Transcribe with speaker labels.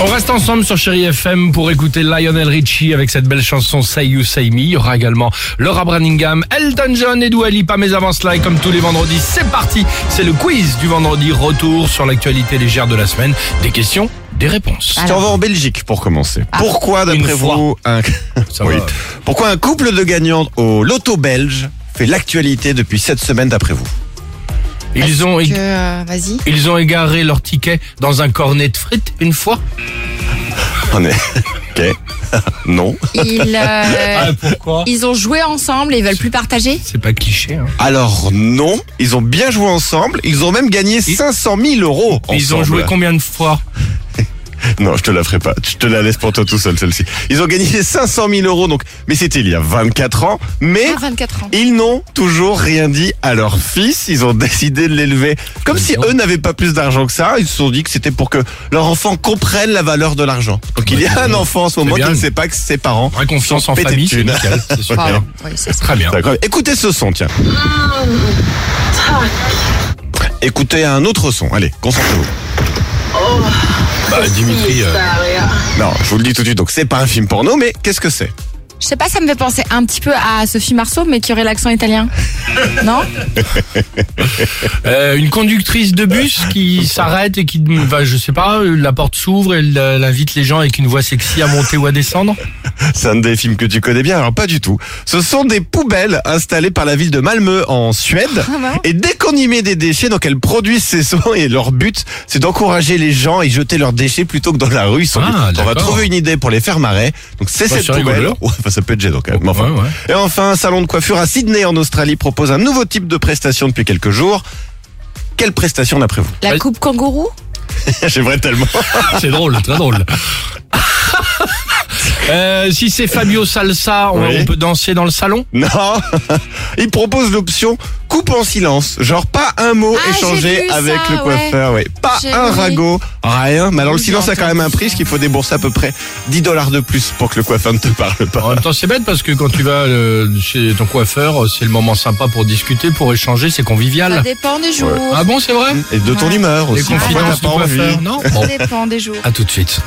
Speaker 1: On reste ensemble sur Chéri FM pour écouter Lionel Richie avec cette belle chanson Say You Say Me. Il y aura également Laura Branningham, Elton John et Dua Lipa. Mais avant cela, et comme tous les vendredis, c'est parti. C'est le quiz du vendredi. Retour sur l'actualité légère de la semaine. Des questions, des réponses.
Speaker 2: Si on va en Belgique pour commencer. Pourquoi,
Speaker 1: Une
Speaker 2: d'après vous, un...
Speaker 1: Ça
Speaker 2: Oui.
Speaker 1: va.
Speaker 2: Pourquoi un couple de gagnants au loto belge fait l'actualité depuis cette semaine d'après vous?
Speaker 1: Ils ont,
Speaker 3: Que, euh, vas-y.
Speaker 1: ils ont égaré leur ticket dans un cornet de frites une fois?
Speaker 2: On est... Ok. non.
Speaker 3: Ils, euh,
Speaker 1: pourquoi
Speaker 3: ils ont joué ensemble et ils veulent plus partager?
Speaker 1: C'est pas cliché. Hein.
Speaker 2: Alors non, ils ont bien joué ensemble. Ils ont même gagné 500 000 euros
Speaker 1: Ils ont
Speaker 2: ensemble.
Speaker 1: joué combien de fois?
Speaker 2: Non, je te la ferai pas. Je te la laisse pour toi tout seul, celle-ci. Ils ont gagné 500 000 euros, donc, mais c'était il y a 24 ans. Mais
Speaker 3: Ah, 24 ans.
Speaker 2: ils n'ont toujours rien dit à leur fils. Ils ont décidé de l'élever comme si eux n'avaient pas plus d'argent que ça. Ils se sont dit que c'était pour que leur enfant comprenne la valeur de l'argent. Donc il y a un enfant en ce moment qui
Speaker 1: bien.
Speaker 2: ne sait pas que ses parents
Speaker 1: Vraie confiance
Speaker 2: sont
Speaker 1: en famille, c'est
Speaker 2: thunes.
Speaker 1: nickel. C'est super.
Speaker 3: Pardon. Oui, c'est ça.
Speaker 1: Très bien.
Speaker 2: D'accord. Écoutez ce son, tiens. Écoutez un autre son. Allez, concentrez-vous.
Speaker 1: Bah, Dimitri, euh,
Speaker 2: Non, je vous le dis tout de suite. Donc c'est pas un film porno, mais qu'est-ce que c'est?
Speaker 3: Je sais pas, ça me fait penser un petit peu à Sophie Marceau, mais qui aurait l'accent italien. non
Speaker 1: euh, une conductrice de bus qui s'arrête et qui, bah, je sais pas, euh, la porte s'ouvre, elle, euh, elle invite les gens avec une voix sexy à monter ou à descendre.
Speaker 2: C'est un des films que tu connais bien, alors pas du tout. Ce sont des poubelles installées par la ville de Malmö en Suède.
Speaker 3: Ah
Speaker 2: Et dès qu'on y met des déchets, donc elles produisent ces sons et leur but, c'est d'encourager les gens à y jeter leurs déchets plutôt que dans la rue. Ils sont
Speaker 1: Ah,
Speaker 2: on va trouver une idée pour les faire marrer. Donc c'est
Speaker 1: Bah,
Speaker 2: cette poubelle. Enfin, ça peut être gênant quand même. mais enfin.
Speaker 1: Ouais, ouais.
Speaker 2: Et enfin, un salon de coiffure à Sydney en Australie propose un nouveau type de prestation depuis quelques jours. Quelle prestation d'après vous?
Speaker 3: La
Speaker 1: Ouais.
Speaker 3: coupe kangourou?
Speaker 2: J'aimerais tellement.
Speaker 1: C'est drôle, très drôle. Euh, si c'est Fabio Salsa, on,
Speaker 2: Oui.
Speaker 1: on peut danser dans le salon?
Speaker 2: Non, il propose l'option coupe en silence, genre pas un mot
Speaker 3: Ah,
Speaker 2: échangé avec
Speaker 3: ça,
Speaker 2: le coiffeur, ouais. Pas un
Speaker 3: vu.
Speaker 2: ragot, rien. Mais alors le silence a quand même un prix, parce qu'il faut débourser à peu près 10 dollars de plus pour que le coiffeur ne te parle
Speaker 1: En
Speaker 2: pas.
Speaker 1: même temps, c'est bête parce que quand tu vas euh, chez ton coiffeur, euh, c'est le moment sympa pour discuter, pour échanger, c'est
Speaker 3: Ça
Speaker 1: convivial.
Speaker 3: dépend des jours.
Speaker 1: Ah bon, c'est vrai?
Speaker 2: Et de ton
Speaker 3: Ouais.
Speaker 2: humeur
Speaker 1: Les
Speaker 2: aussi. Parfois,
Speaker 1: confidences du coiffeur, non? Bon,
Speaker 3: Ça dépend des jours.
Speaker 1: à tout de suite.